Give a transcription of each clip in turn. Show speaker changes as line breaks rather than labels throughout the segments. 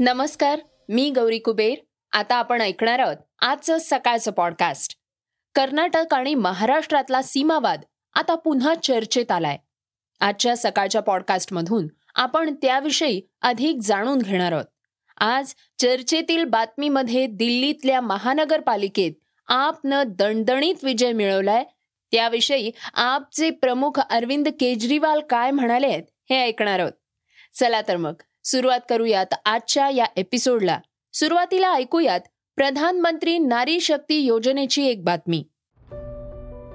नमस्कार मी गौरी कुबेर. आता आपण ऐकणार आहोत आजचं सकाळचं पॉडकास्ट कर्नाटक आणि महाराष्ट्रातला सीमावाद आता पुन्हा चर्चेत आलाय. आजच्या सकाळच्या पॉडकास्टमधून आपण त्याविषयी अधिक जाणून घेणार आहोत. आज चर्चेतील बातमीमध्ये दिल्लीतल्या महानगरपालिकेत आपनं दणदणीत विजय मिळवलाय. त्याविषयी आपचे प्रमुख अरविंद केजरीवाल काय म्हणाले आहेत हे ऐकणार आहोत. चला तर मग सुरुवात करूयात आजच्या या एपिसोडला. सुरुवातीला ऐकूयात प्रधानमंत्री नारी शक्ती योजनेची एक बातमी.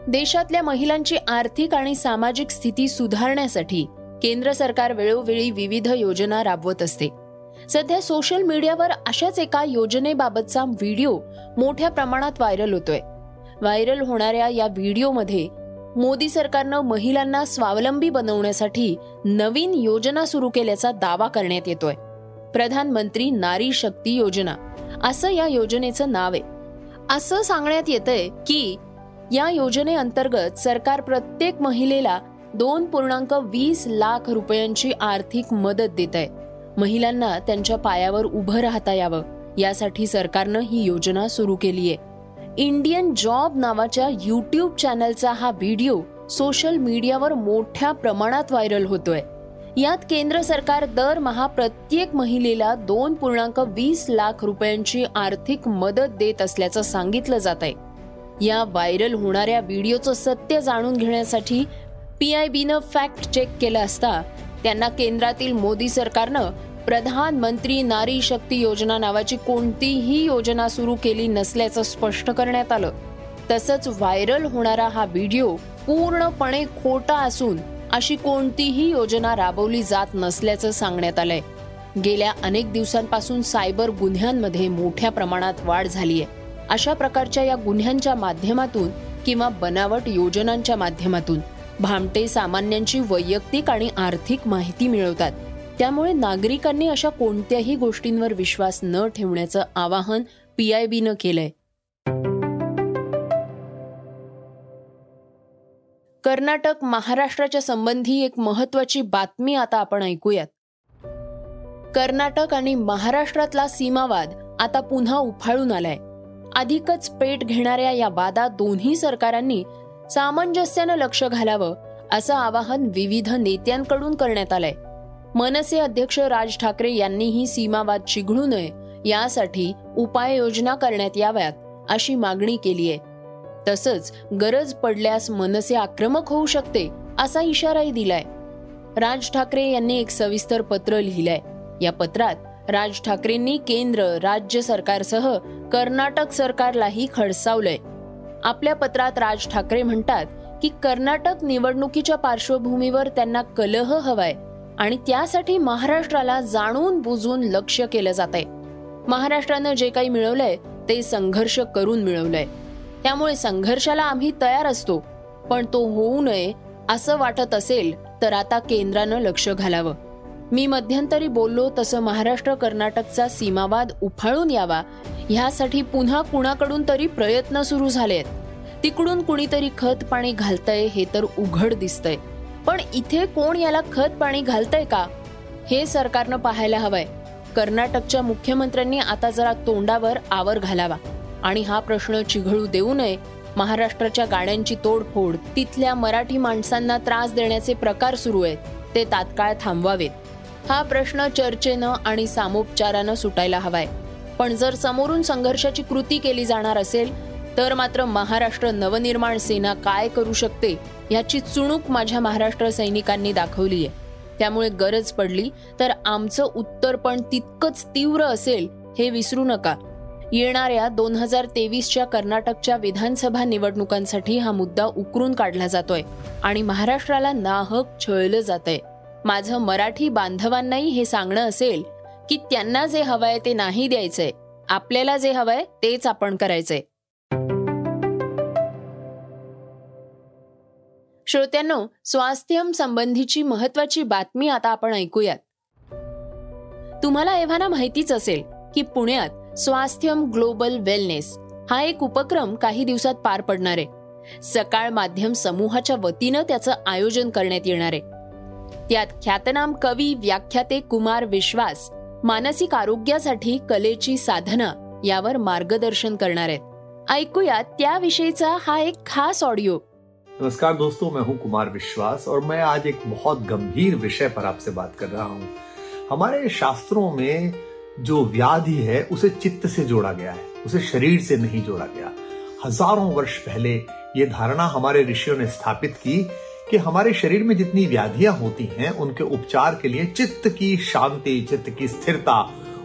देशातल्या महिलांची आर्थिक आणि सामाजिक स्थिती सुधारण्यासाठी केंद्र सरकार वेळोवेळी विविध योजना राबवत असते. सध्या सोशल मीडियावर अशाच एका योजनेबाबतचा व्हिडिओ मोठ्या प्रमाणात व्हायरल होतोय. व्हायरल होणाऱ्या या व्हिडिओमध्ये मोदी सरकारनं महिलांना स्वावलंबी बनवण्यासाठी नवीन योजना सुरू केल्याचा दावा करण्यात येतोय. प्रधानमंत्री नारी शक्ती योजना. असं या योजनेचं नाव आहे. असं सांगण्यात येतंय की या योजनेअंतर्गत सरकार प्रत्येक महिलेला दोन पूर्णांक वीस लाख रुपयांची आर्थिक मदत देत आहे महिलांना त्यांच्या पायावर उभं राहता यावं. यासाठी सरकारनं ही योजना सुरू केली आहे इंडियन जॉब नावाच्या युट्यूब चॅनलचा हा व्हिडिओ सोशल मीडियावर मोठ्या प्रमाणात व्हायरल होतोय. यात केंद्र सरकार दरमहा प्रत्येक महिलेला दोन पूर्णांक वीस लाख रुपयांची आर्थिक मदत देत असल्याचं सांगितलं जात आहे या व्हायरल होणाऱ्या व्हिडिओचं सत्य जाणून घेण्यासाठी पी आय बीनं फॅक्ट चेक केलं असता त्यांना केंद्रातील मोदी सरकारनं प्रधानमंत्री नारी शक्ती योजना नावाची कोणतीही योजना सुरू केली नसल्याचं स्पष्ट करण्यात आलं. तसंच व्हायरल होणारा हा व्हिडिओ पूर्णपणे खोटा असून अशी कोणतीही योजना राबवली जात नसल्याचं सांगण्यात आलंय. गेल्या अनेक दिवसांपासून सायबर गुन्ह्यांमध्ये मोठ्या प्रमाणात वाढ झाली आहे अशा प्रकारच्या या गुन्ह्यांच्या माध्यमातून किंवा बनावट योजनांच्या माध्यमातून भामटे सामान्यांची वैयक्तिक आणि आर्थिक माहिती मिळवतात. त्यामुळे नागरिकांनी अशा कोणत्याही गोष्टींवर विश्वास न ठेवण्याचं आवाहन पीआयबीनं केलंय. कर्नाटक महाराष्ट्राच्या संबंधी एक महत्वाची बातमी आता आपण ऐकूयात. कर्नाटक आणि महाराष्ट्रातला सीमावाद आता पुन्हा उफाळून आलाय. अधिकच पेट घेणाऱ्या या वादात दोन्ही सरकारांनी सामंजस्यानं लक्ष घालावं असं आवाहन विविध नेत्यांकडून करण्यात आलंय. मनसे अध्यक्ष राज ठाकरे यांनीही सीमावाद चिघळू नये यासाठी उपाययोजना करण्यात याव्यात अशी मागणी केली आहे. तसंच गरज पडल्यास मनसे आक्रमक होऊ शकते असा इशाराही दिलाय. राज ठाकरे यांनी एक सविस्तर पत्र लिहिलंय. या पत्रात राज ठाकरेंनी केंद्र राज्य सरकारसह कर्नाटक सरकारलाही खडसावलंय. आपल्या पत्रात राज ठाकरे म्हणतात की कर्नाटक निवडणुकीच्या पार्श्वभूमीवर त्यांना कलह हवाय. आणि त्यासाठी महाराष्ट्राला जाणून बुजून लक्ष केलं जात आहे महाराष्ट्रानं जे काही मिळवलंय ते संघर्ष करून मिळवलंय. त्यामुळे संघर्षाला आम्ही तयार असतो पण तो होऊ नये असं वाटत असेल तर आता केंद्रानं लक्ष घालावं. मी मध्यंतरी बोललो तसं महाराष्ट्र कर्नाटकचा सीमावाद उफाळून यावा ह्यासाठी पुन्हा कुणाकडून तरी प्रयत्न सुरू झालेत. तिकडून कुणीतरी खत पाणी घालतंय हे तर उघड दिसतंय. पण इथे कोण याला खत पाणी घालतंय का? हे सरकारनं पाहायला हवंय. कर्नाटकच्या मुख्यमंत्र्यांनी आता जरा तोंडावर आवर घालावा. आणि हा प्रश्न चिघळू देऊ नये. महाराष्ट्राच्या गाड्यांची तोडफोड तिथल्या मराठी माणसांना त्रास देण्याचे प्रकार सुरू आहेत. ते तात्काळ थांबवावेत. हा प्रश्न चर्चेनं आणि सामोपचारानं सुटायला हवाय. पण जर समोरून संघर्षाची कृती केली जाणार असेल तर मात्र महाराष्ट्र नवनिर्माण सेना काय करू शकते? याची चुणूक माझ्या महाराष्ट्र सैनिकांनी दाखवली आहे. त्यामुळे गरज पडली तर आमचं उत्तर पण तितकंच तीव्र असेल हे विसरू नका. येणाऱ्या दोन हजार तेवीसच्या कर्नाटकच्या विधानसभा निवडणुकांसाठी हा मुद्दा उकरून काढला जातोय आणि महाराष्ट्राला नाहक छळलं जात आहे माझं मराठी बांधवांनाही हे सांगणं असेल की त्यांना जे हवंय ते नाही द्यायचंय. आपल्याला जे हवंय तेच आपण करायचंय. श्रोत्यांनो स्वास्थ्यम संबंधीची महत्वाची बातमी आता आपण ऐकूयात. तुम्हाला एव्हाना माहितीच असेल की पुण्यात स्वास्थ्यम ग्लोबल वेलनेस हा एक उपक्रम काही दिवसात पार पडणार आहे. सकाळ माध्यम समूहाच्या वतीनं त्याचं आयोजन करण्यात येणार आहे. त्यात ख्यातनाम कवी व्याख्याते कुमार विश्वास मानसिक आरोग्यासाठी कलेची साधना यावर मार्गदर्शन करणार आहेत. ऐकूया त्याविषयीचा हा एक खास ऑडिओ.
नमस्कार दोस्तों, मैं हूँ कुमार विश्वास और मैं आज एक बहुत गंभीर विषय पर आपसे बात कर रहा हूँ। हमारे शास्त्रों में जो व्याधि है, उसे चित्त से जोड़ा गया है, उसे शरीर से नहीं जोड़ा गया। हज़ारों वर्ष पहले ये धारणा हमारे ऋषियों ने स्थापित की कि हमारे शरीर में जितनी व्याधियाँ होती हैं, उनके उपचार के लिए चित्त की शांति, चित्त की स्थिरता,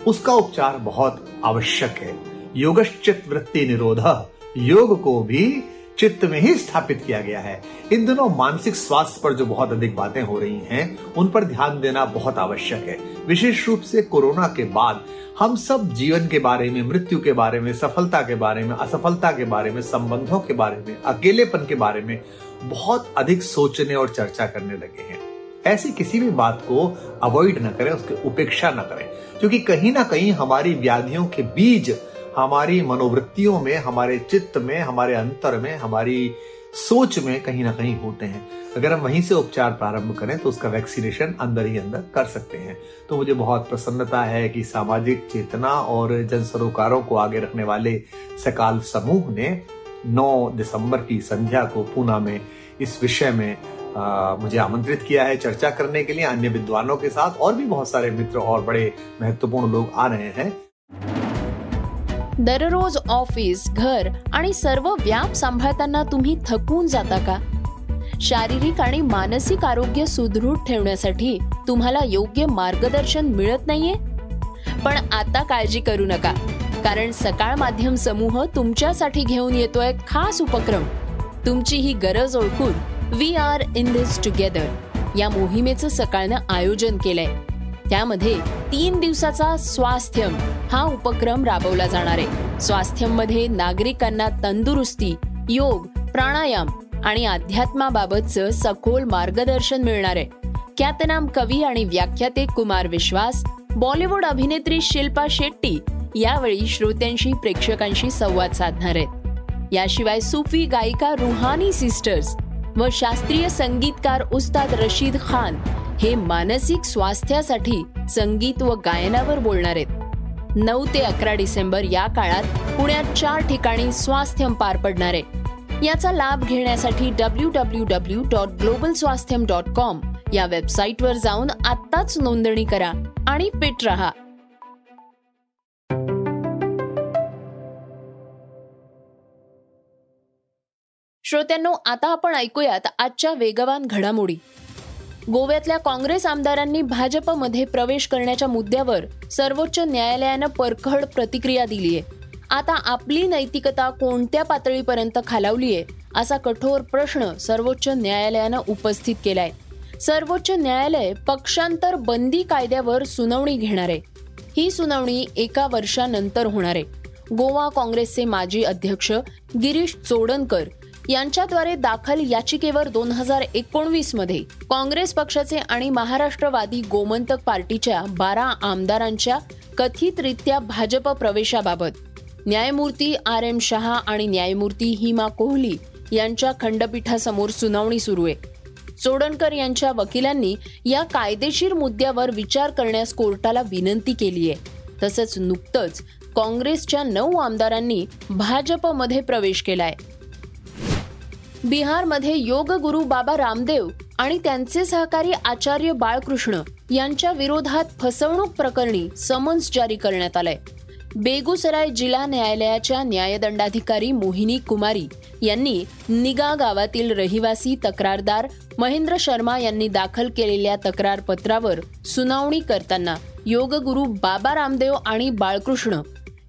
उसका उपचार बहुत आवश्यक है। योगश्चित वृत्ति निरोध, योग को भी चित्त में ही स्थापित किया गया है। इन दिनों मानसिक स्वास्थ्य पर जो बहुत अधिक बातें हो रही हैं, उन पर ध्यान देना बहुत आवश्यक है। विशेष रूप से कोरोना के बाद हम सब जीवन के बारे में, मृत्यु के बारे में, सफलता के बारे में, असफलता के बारे में, संबंधों के बारे में, अकेलेपन के बारे में बहुत अधिक सोचने और चर्चा करने लगे हैं। ऐसी किसी भी बात को अवॉइड न करें, उसकी उपेक्षा न करें। क्योंकि कहीं ना कहीं हमारी व्याधियों के बीज हमारी मनोवृत्तियों में हमारे चित्त में हमारे अंतर में हमारी सोच में कहीं ना कहीं होते हैं। अगर हम वहीं से उपचार प्रारंभ करें तो उसका वैक्सीनेशन अंदर ही अंदर कर सकते हैं। तो मुझे बहुत प्रसन्नता है कि सामाजिक चेतना और जन सरोकारों को आगे रखने वाले सकाल समूह ने 9 दिसंबर की संध्या को पूना में इस विषय में आ, मुझे आमंत्रित किया है चर्चा करने के लिए। अन्य विद्वानों के साथ और भी बहुत सारे मित्र और बड़े महत्वपूर्ण लोग आ रहे हैं।
दररोज ऑफिस घर आणि सर्व व्याप सांभाळताना तुम्ही थकून जाता का? शारीरिक आणि मानसिक आरोग्य सुदृढ ठेवण्यासाठी तुम्हाला योग्य मार्गदर्शन मिळत नाहीये? पण आता काळजी करू नका कारण सकाळ माध्यम समूह तुमच्यासाठी घेऊन येतोय खास उपक्रम. तुमची ही गरज ओळखून we are in this together या मोहिमेचं सकाळनं आयोजन केलंय. त्यामध्ये तीन दिवसाचा स्वास्थ्यम हा उपक्रम राबवला जाणार आहे. स्वास्थ्यममध्ये नागरिकांना तंदुरुस्ती योग प्राणायाम आणि अध्यात्माबाबतचं सखोल मार्गदर्शन मिळणार आहे. ख्यातनाम कवी आणि व्याख्याते कुमार विश्वास बॉलिवूड अभिनेत्री शिल्पा शेट्टी यावेळी श्रोत्यांशी प्रेक्षकांशी संवाद साधणार आहेत. याशिवाय सुफी गायिका रुहानी सिस्टर्स व शास्त्रीय संगीतकार उस्ताद रशीद खान हे मानसिक स्वास्थ्यासाठी संगीत व गायनावर बोलणार आहेत. नऊ ते अकरा डिसेंबर या काळात पुण्यात चार ठिकाणी स्वास्थ्यम पार पडणार आहे. याचा लाभ घेण्यासाठी W W W dot global Swasthyam dot com या वेबसाईटवर जाऊन आत्ताच नोंदणी करा आणि फिट रहा. श्रोत्यांनो आता आपण ऐकूयात आजच्या वेगवान घडामोडी. गोव्यातल्या काँग्रेस आमदारांनी भाजपमध्ये प्रवेश करण्याच्या मुद्द्यावर सर्वोच्च न्यायालयानं परखड प्रतिक्रिया दिली आहे. आता आपली नैतिकता कोणत्या पातळीपर्यंत खालावलीये असा कठोर प्रश्न सर्वोच्च न्यायालयानं उपस्थित केलाय. सर्वोच्च न्यायालय पक्षांतर बंदी कायद्यावर सुनावणी घेणार आहे. ही सुनावणी एका वर्षानंतर होणार आहे. गोवा काँग्रेसचे माजी अध्यक्ष गिरीश चोडणकर यांच्याद्वारे दाखल याचिकेवर दोन हजार एकोणवीसमध्ये काँग्रेस पक्षाचे आणि महाराष्ट्रवादी गोमंतक पार्टीच्या बारा आमदारांच्या कथितरित्या भाजप प्रवेशाबाबत. न्यायमूर्ती आर एम शहा आणि न्यायमूर्ती हिमा कोहली यांच्या खंडपीठासमोर सुनावणी सुरू आहे. चोडणकर यांच्या वकिलांनी या कायदेशीर मुद्द्यावर विचार करण्यास कोर्टाला विनंती केली आहे. तसंच नुकतंच काँग्रेसच्या नऊ आमदारांनी भाजपमध्ये प्रवेश केलाय. बिहारमध्ये योग गुरु बाबा रामदेव आणि त्यांचे सहकारी आचार्य बाळकृष्ण यांच्या विरोधात फसवणूक प्रकरणी समन्स जारी करण्यात आलंय. बेगुसराय जिल्हा न्यायालयाच्या न्यायदंडाधिकारी मोहिनी कुमारी यांनी निगा गावातील रहिवासी तक्रारदार महेंद्र शर्मा यांनी दाखल केलेल्या तक्रारपत्रावर सुनावणी करताना योगगुरू बाबा रामदेव आणि बाळकृष्ण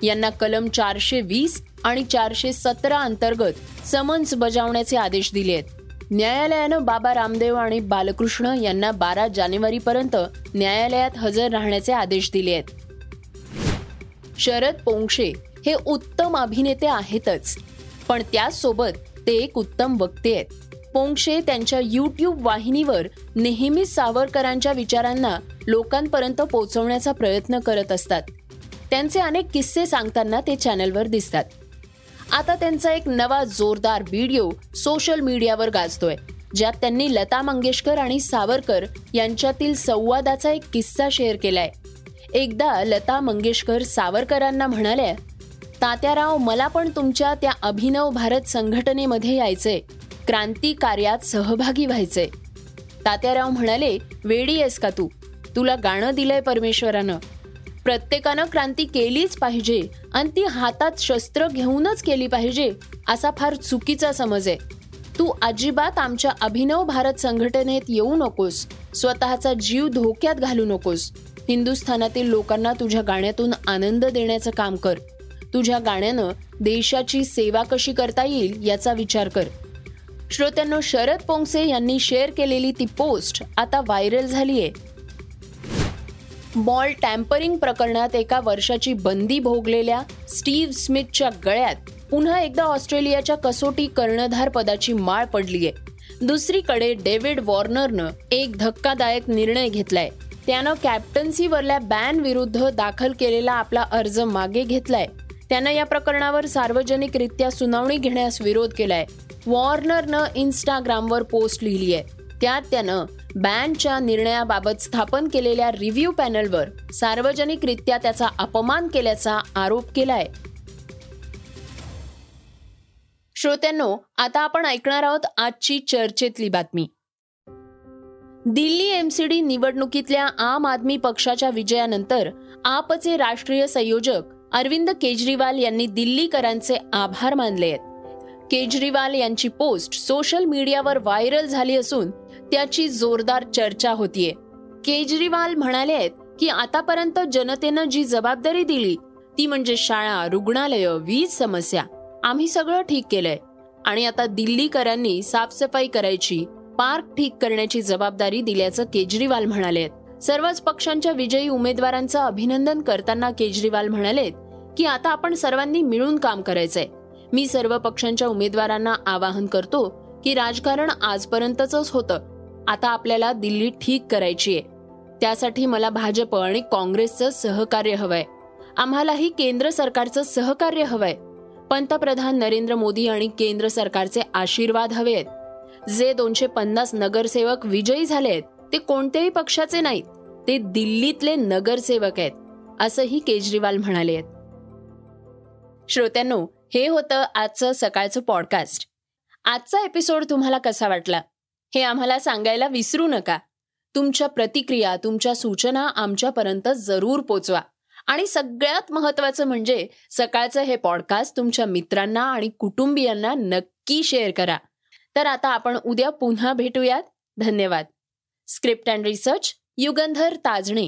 यांना कलम चारशे वीस आणि चारशे सतरा अंतर्गत समन्स बजावण्याचे आदेश दिले आहेत. न्यायालयानं बाबा रामदेव आणि बालकृष्ण यांना बारा जानेवारीपर्यंत न्यायालयात हजर राहण्याचे आदेश दिले आहेत. शरद पोंक्षे हे उत्तम अभिनेते आहेतच पण त्याचसोबत ते एक उत्तम वक्ते आहेत. पोंक्षे त्यांच्या यूट्यूब वाहिनीवर नेहमीच सावरकरांच्या विचारांना लोकांपर्यंत पोहोचवण्याचा प्रयत्न करत असतात. त्यांचे अनेक किस्से सांगताना ते चॅनलवर दिसतात. आता त्यांचा एक नवा जोरदार व्हिडिओ सोशल मीडियावर गाजतोय ज्यात त्यांनी लता मंगेशकर आणि सावरकर यांच्यातील संवादाचा एक किस्सा शेअर केलाय. एकदा लता मंगेशकर सावरकरांना म्हणाल्या तात्याराव मला पण तुमच्या त्या अभिनव भारत संघटनेमध्ये यायचंय क्रांती कार्यात सहभागी व्हायचंय. तात्याराव म्हणाले वेडी आहेस का तू? तुला गाणं दिलंय परमेश्वरानं. प्रत्येकानं क्रांती केलीच पाहिजे आणि ती हातात शस्त्र घेऊनच केली पाहिजे असा फार चुकीचा समज आहे. तू अजिबात आमच्या अभिनव भारत संघटनेत येऊ नकोस. स्वतःचा जीव धोक्यात घालू नकोस. हिंदुस्थानातील लोकांना तुझ्या गाण्यातून आनंद देण्याचं काम कर. तुझ्या गाण्यानं देशाची सेवा कशी करता येईल याचा विचार कर. श्रोत्यांनो शरद पोंगसे यांनी शेअर केलेली ती पोस्ट आता व्हायरल झाली आहे बॉल टॅम्परिंग प्रकरणात एका वर्षाची बंदी भोगलेल्या स्टीव्ह स्मिथच्या गळ्यात पुन्हा एकदा ऑस्ट्रेलियाच्या कसोटी कर्णधार पदाची माळ आहे दुसरीकडे डेव्हिड वॉर्नरनं एक धक्कादायक निर्णय घेतलाय. त्यानं कॅप्टन्सीवरल्या बॅन विरुद्ध दाखल केलेला आपला अर्ज मागे घेतलाय. त्यानं या प्रकरणावर सार्वजनिकरित्या सुनावणी घेण्यास विरोध केलाय. वॉर्नरनं इन्स्टाग्रामवर पोस्ट लिहिली आहे त्यात त्यानं बॅनच्या निर्णयाबाबत स्थापन केलेल्या रिव्ह्यू पॅनलवर सार्वजनिकरित्या त्याचा अपमान केल्याचा आरोप केलाय. श्रोत्यांनो आता आपण ऐकणार आहोत आजची चर्चेतली बातमी. दिल्ली एमसीडी निवडणुकीतल्या आम आदमी पक्षाच्या विजयानंतर आपचे राष्ट्रीय संयोजक अरविंद केजरीवाल यांनी दिल्लीकरांचे आभार मानले आहेत. केजरीवाल यांची पोस्ट सोशल मीडियावर व्हायरल झाली असून त्याची जोरदार चर्चा होतीये. केजरीवाल म्हणाले आहेत की आतापर्यंत जनतेनं जी जबाबदारी दिली ती म्हणजे शाळा रुग्णालय वीज समस्या. आम्ही सगळं ठीक केलंय. आणि आता दिल्लीकरांनी साफसफाई करायची पार्क ठीक करण्याची जबाबदारी दिल्याचं केजरीवाल म्हणाले सर्वच पक्षांच्या विजयी उमेदवारांचं अभिनंदन करताना केजरीवाल म्हणाले की आता आपण सर्वांनी मिळून काम करायचंय. मी सर्व पक्षांच्या उमेदवारांना आवाहन करतो की राजकारण आजपर्यंतच होतं. आता आपल्याला दिल्ली ठीक करायची आहे. त्यासाठी मला भाजप आणि काँग्रेसचं सहकार्य हवंय. आम्हालाही केंद्र सरकारचं सहकार्य हवंय. पंतप्रधान नरेंद्र मोदी आणि केंद्र सरकारचे आशीर्वाद हवे आहेत जे दोनशे पन्नास नगरसेवक विजयी झाले आहेत ते कोणत्याही पक्षाचे नाहीत. ते दिल्लीतले नगरसेवक आहेत असंही केजरीवाल म्हणाले आहेत श्रोत्यांनो हे होतं आजचं सकाळचं पॉडकास्ट आजचा एपिसोड तुम्हाला कसा वाटला? हे आम्हाला सांगायला विसरू नका. तुमच्या प्रतिक्रिया तुमच्या सूचना आमच्यापर्यंत जरूर पोचवा. आणि सगळ्यात महत्वाचं म्हणजे सकाळचं हे पॉडकास्ट तुमच्या मित्रांना आणि कुटुंबियांना नक्की शेअर करा. तर आता आपण उद्या पुन्हा भेटूयात. धन्यवाद. Script and research Yugandhar Tajne.